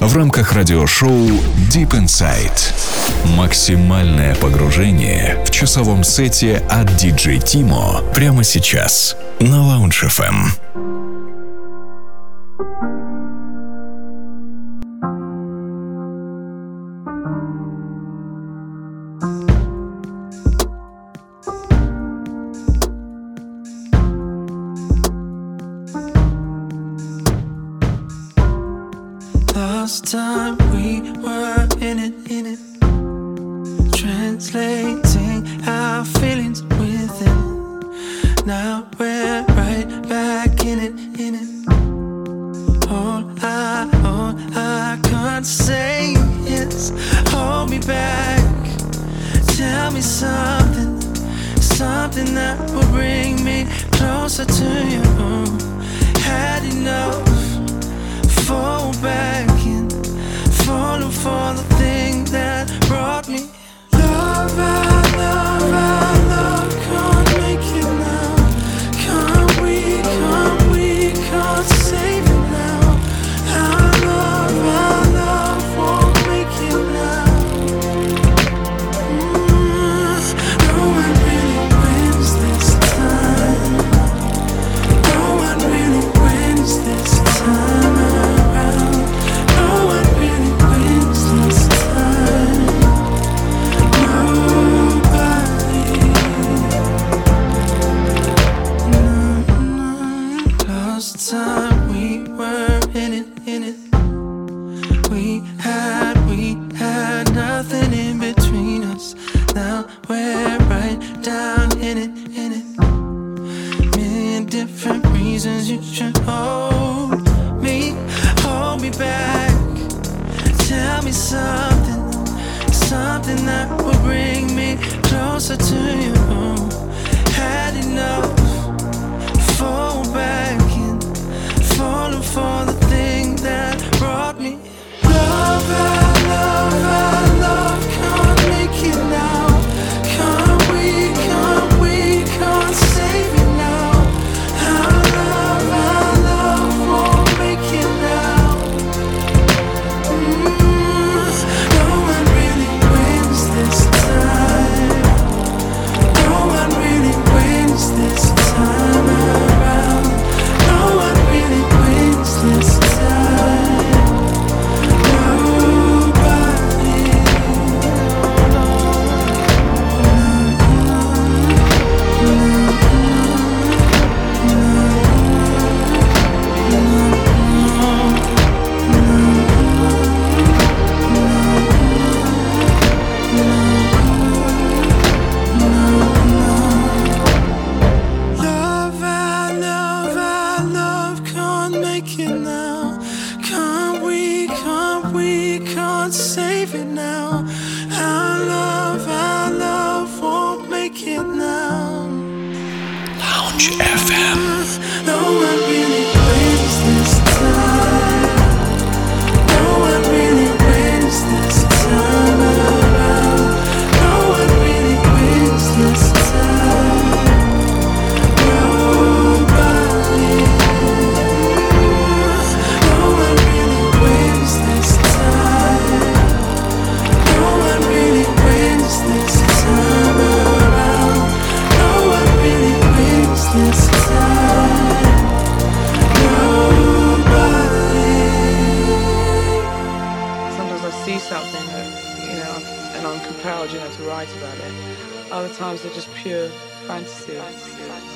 в рамках радиошоу Deep Inside. Максимальное погружение в часовом сете от DJ Timo прямо сейчас на Lounge FM. save it now. sometimes they're just pure fantasy.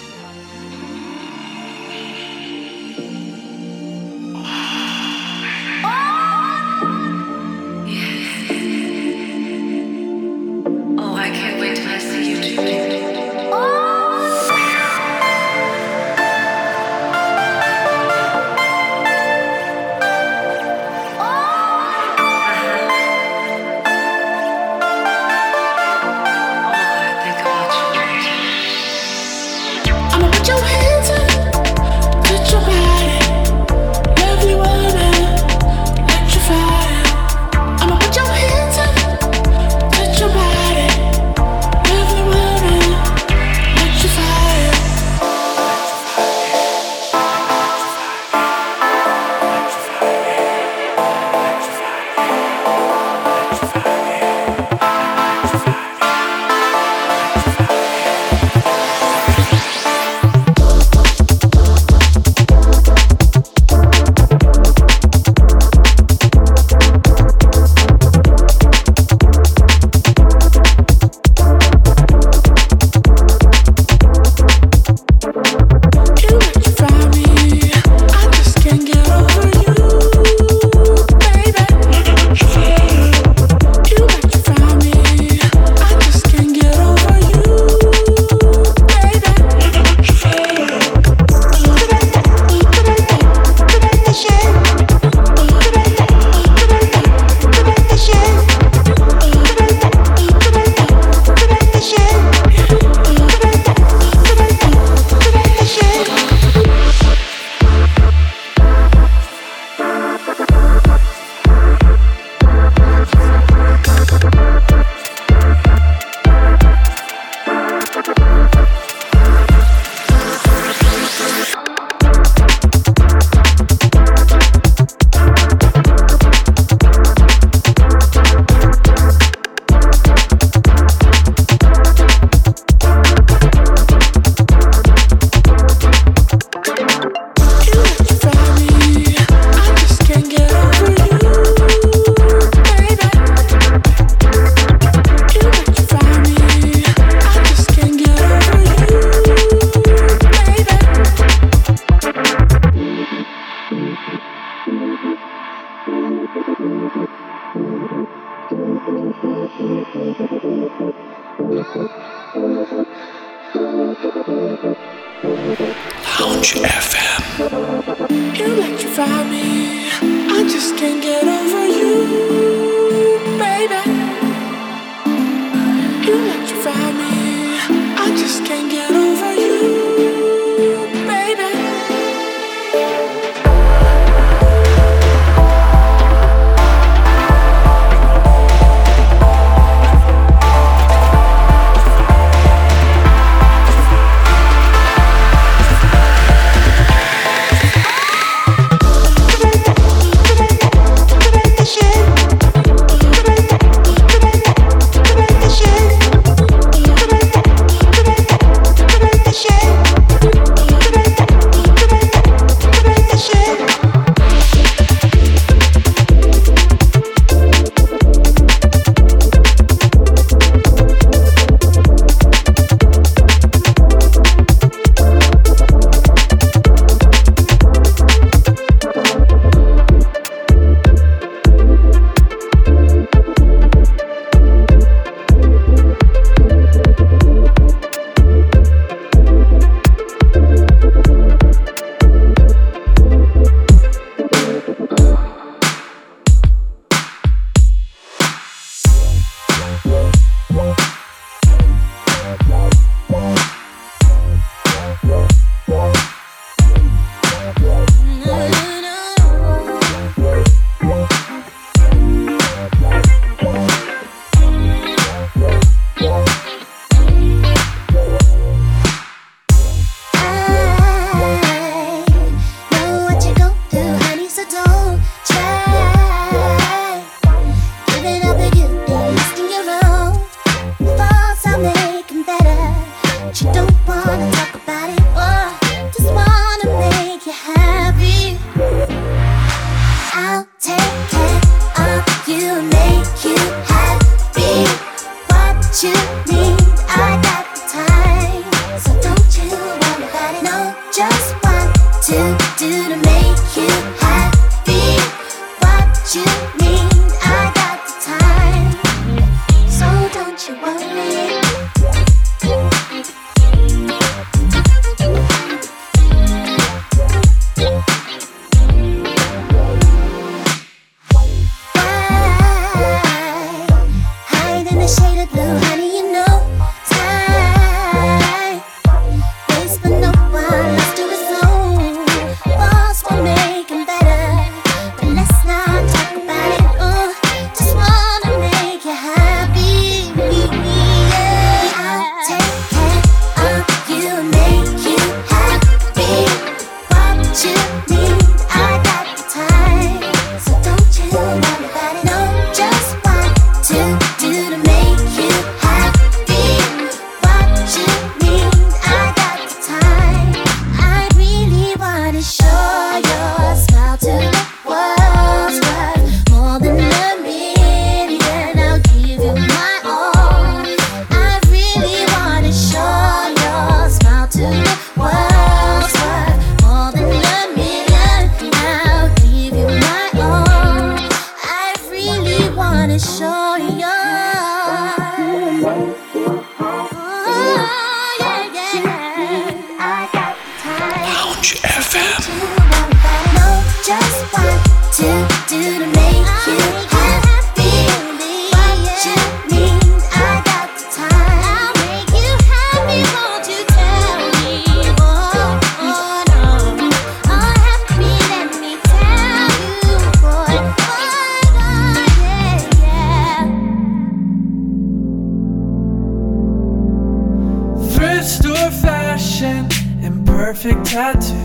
Talking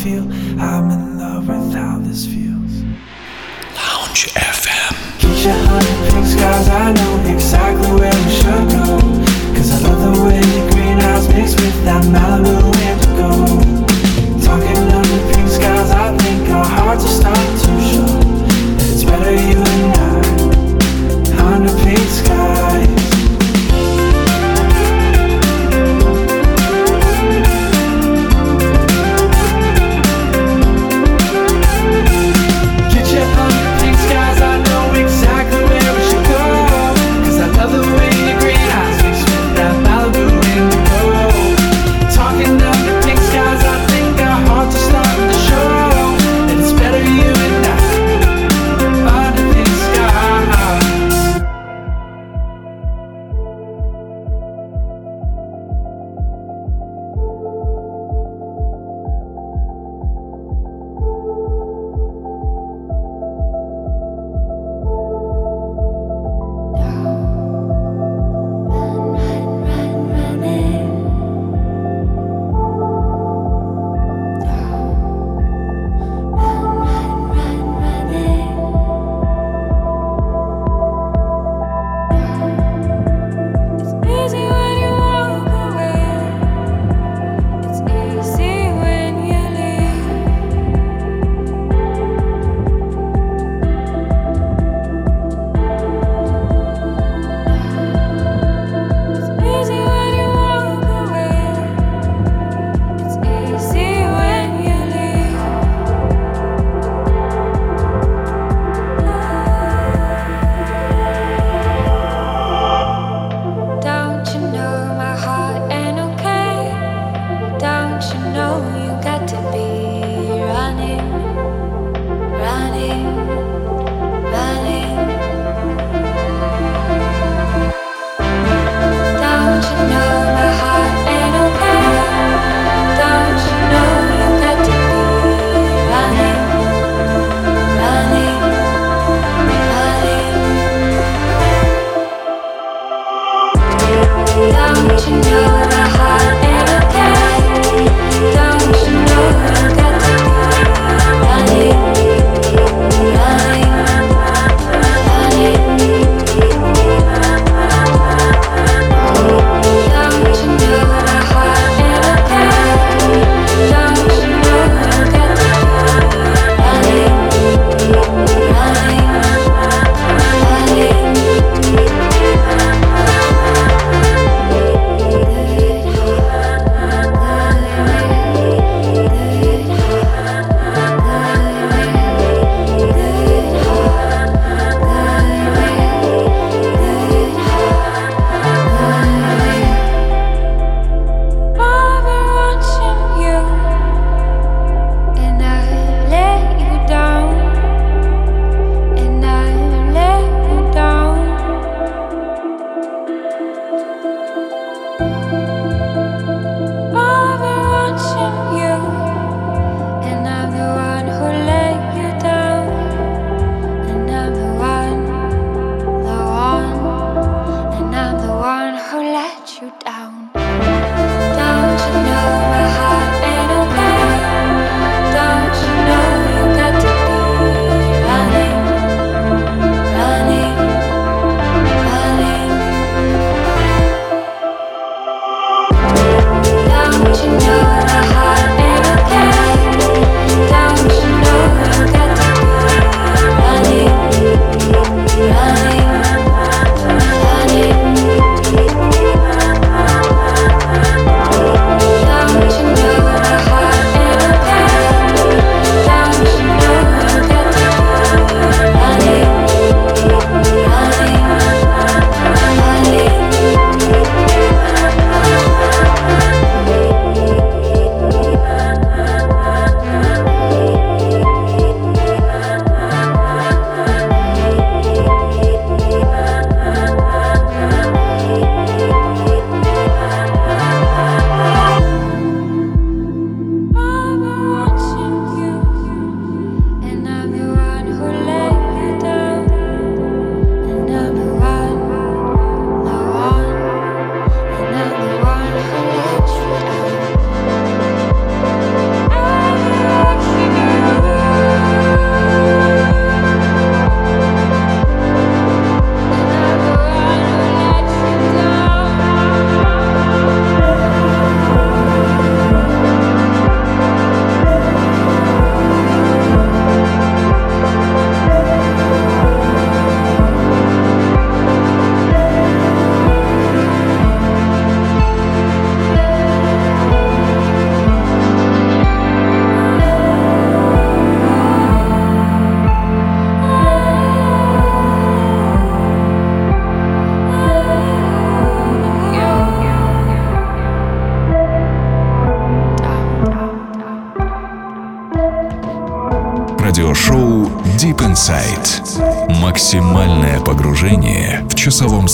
feel.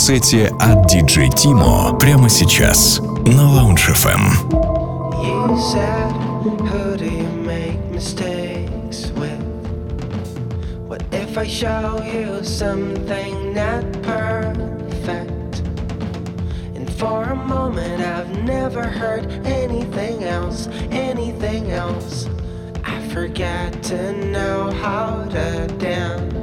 сете от DJ Timo прямо сейчас на Lounge FM. You said, who do you make mistakes with? What if I show you something not perfect? And for a moment I've never heard anything else, anything else. I forget to know how to dance.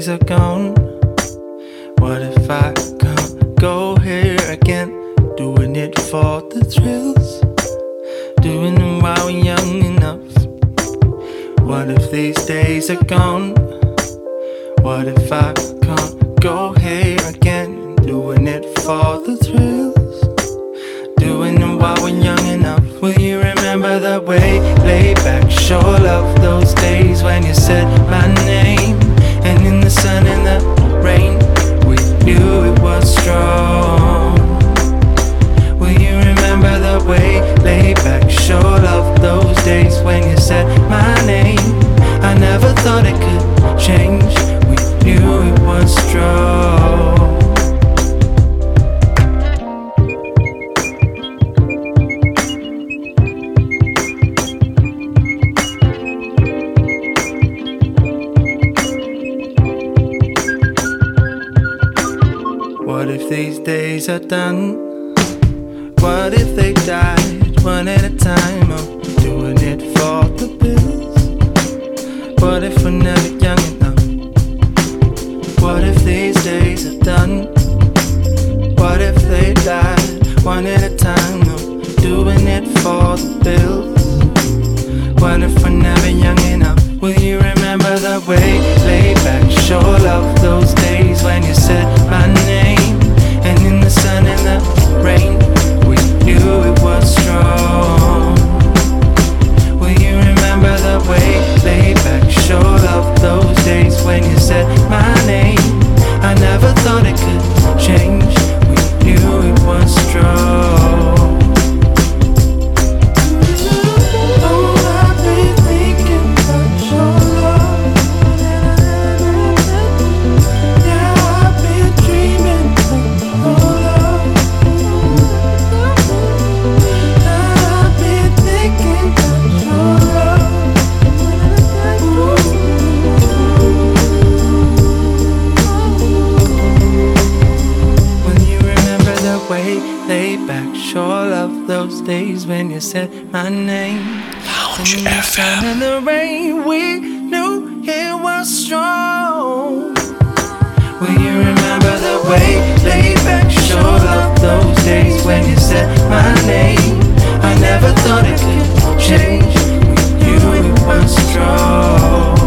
days are gone. What if I can't go here again? Doing it for the thrills, doing it while we're young enough. What if these days are gone? What if I can't go here again? Doing it for the thrills, doing it while we're young enough. Will you remember the way? laid back, short. lay, back. Sure love those days when you said my name. Lounge FM. In the rain, we knew it was strong. Will you remember the way back? Sure love those days when you said my name. I never thought it could change. You, strong.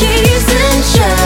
she's in charge.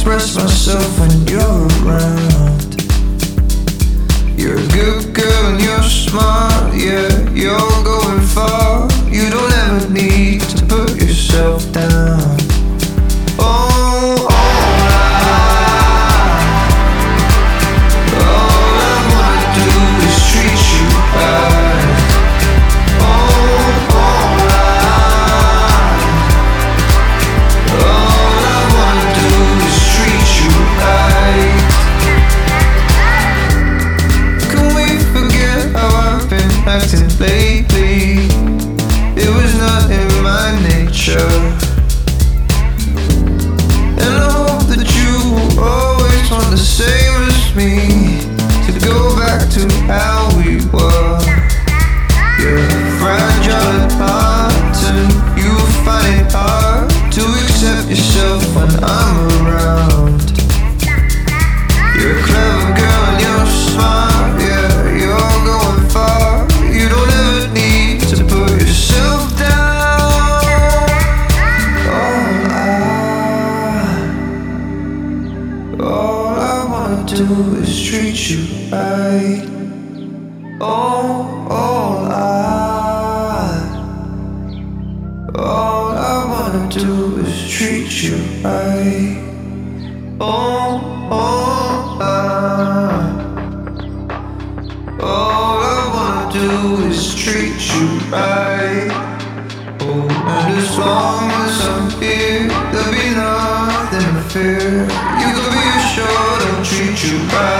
express myself when you're around. You're a good girl and you're smart, yeah, you're going far. You don't ever need to put yourself down. Bye.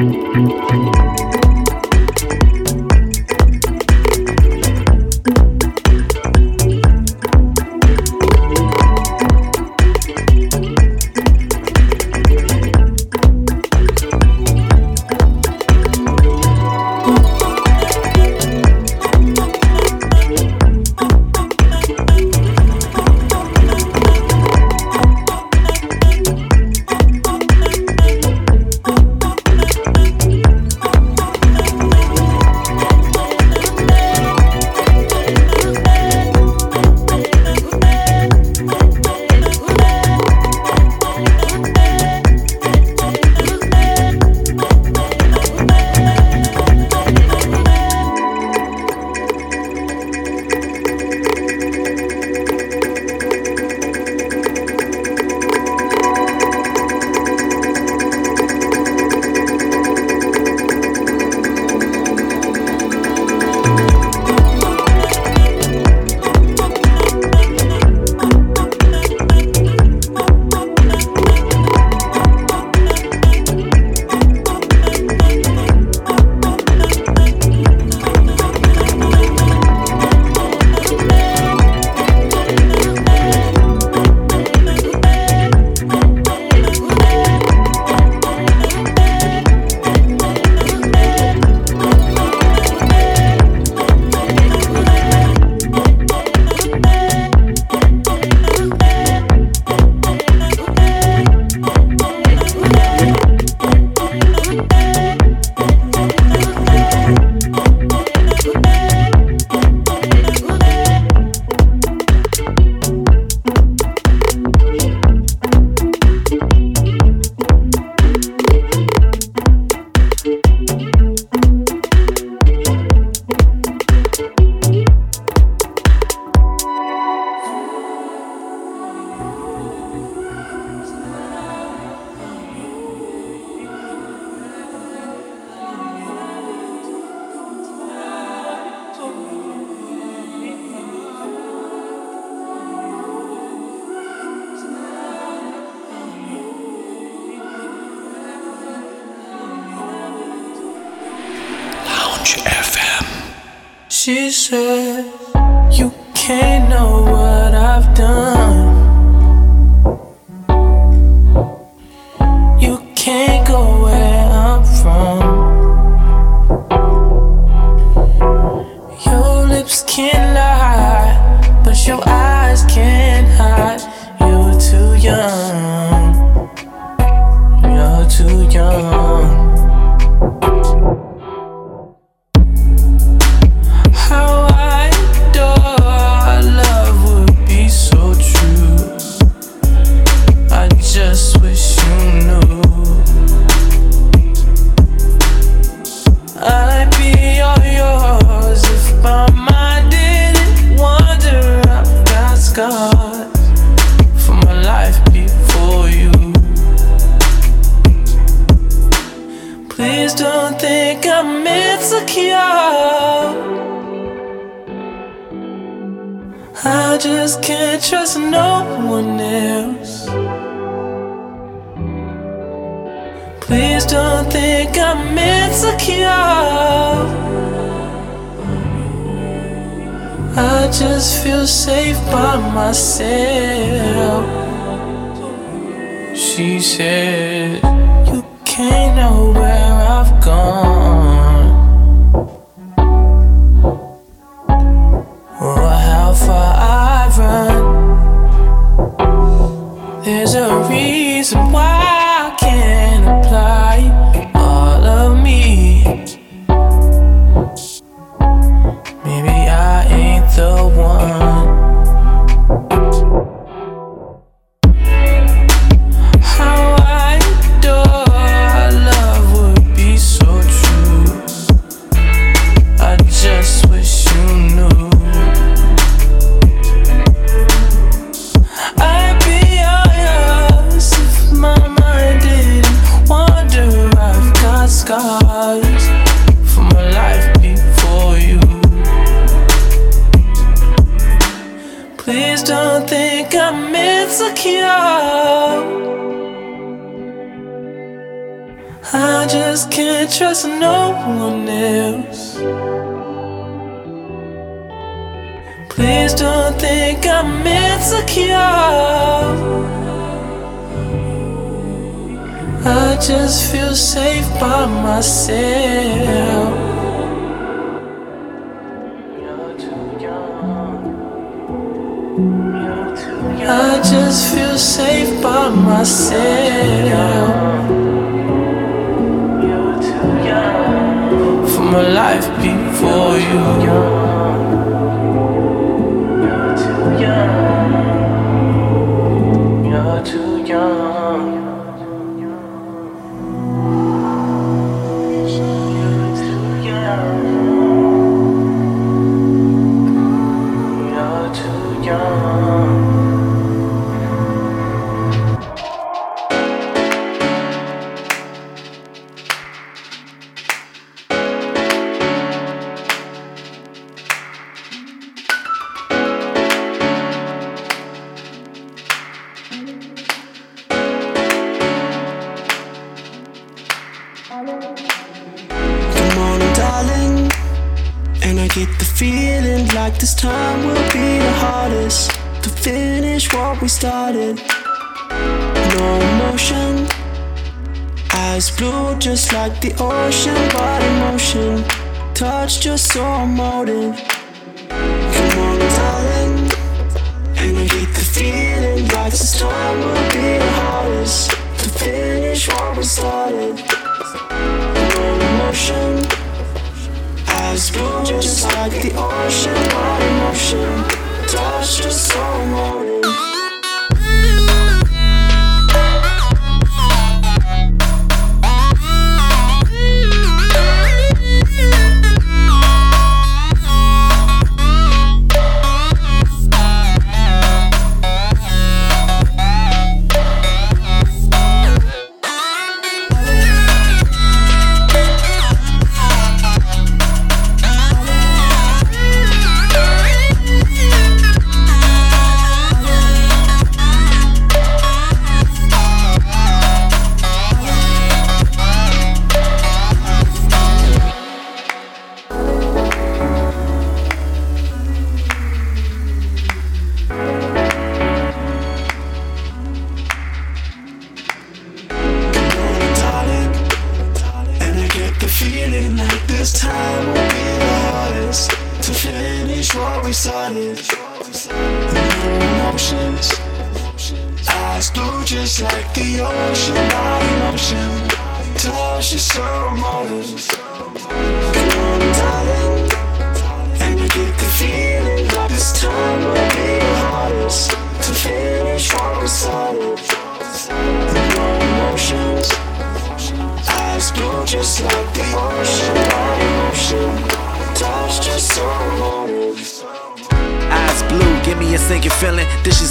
Musik just feel safe by myself. She said, You can't know where I've gone. just feel safe by myself. I just feel safe by myself. For my life before you.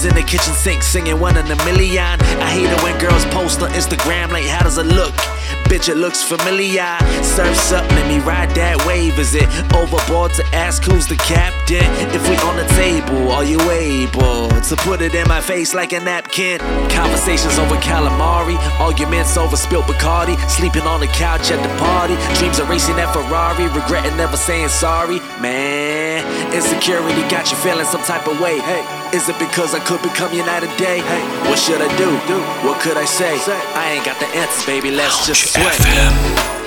In the kitchen sink, singing one in a million. I hate it when girls post on Instagram, like, how does it look? Bitch, it looks familiar. Surf's up, let me ride that wave. Is it overboard to ask who's the captain? If we on the table, are you able to put it in my face like a napkin? Conversations over calamari, arguments over spilt Bacardi. Sleeping on the couch at the party, dreams of racing that Ferrari, regretting never saying sorry. Man, insecurity got you feeling some type of way. Hey, is it because I could become your night day? Hey, what should I do? What could I say? I ain't got the answers, baby. Let's just sweat.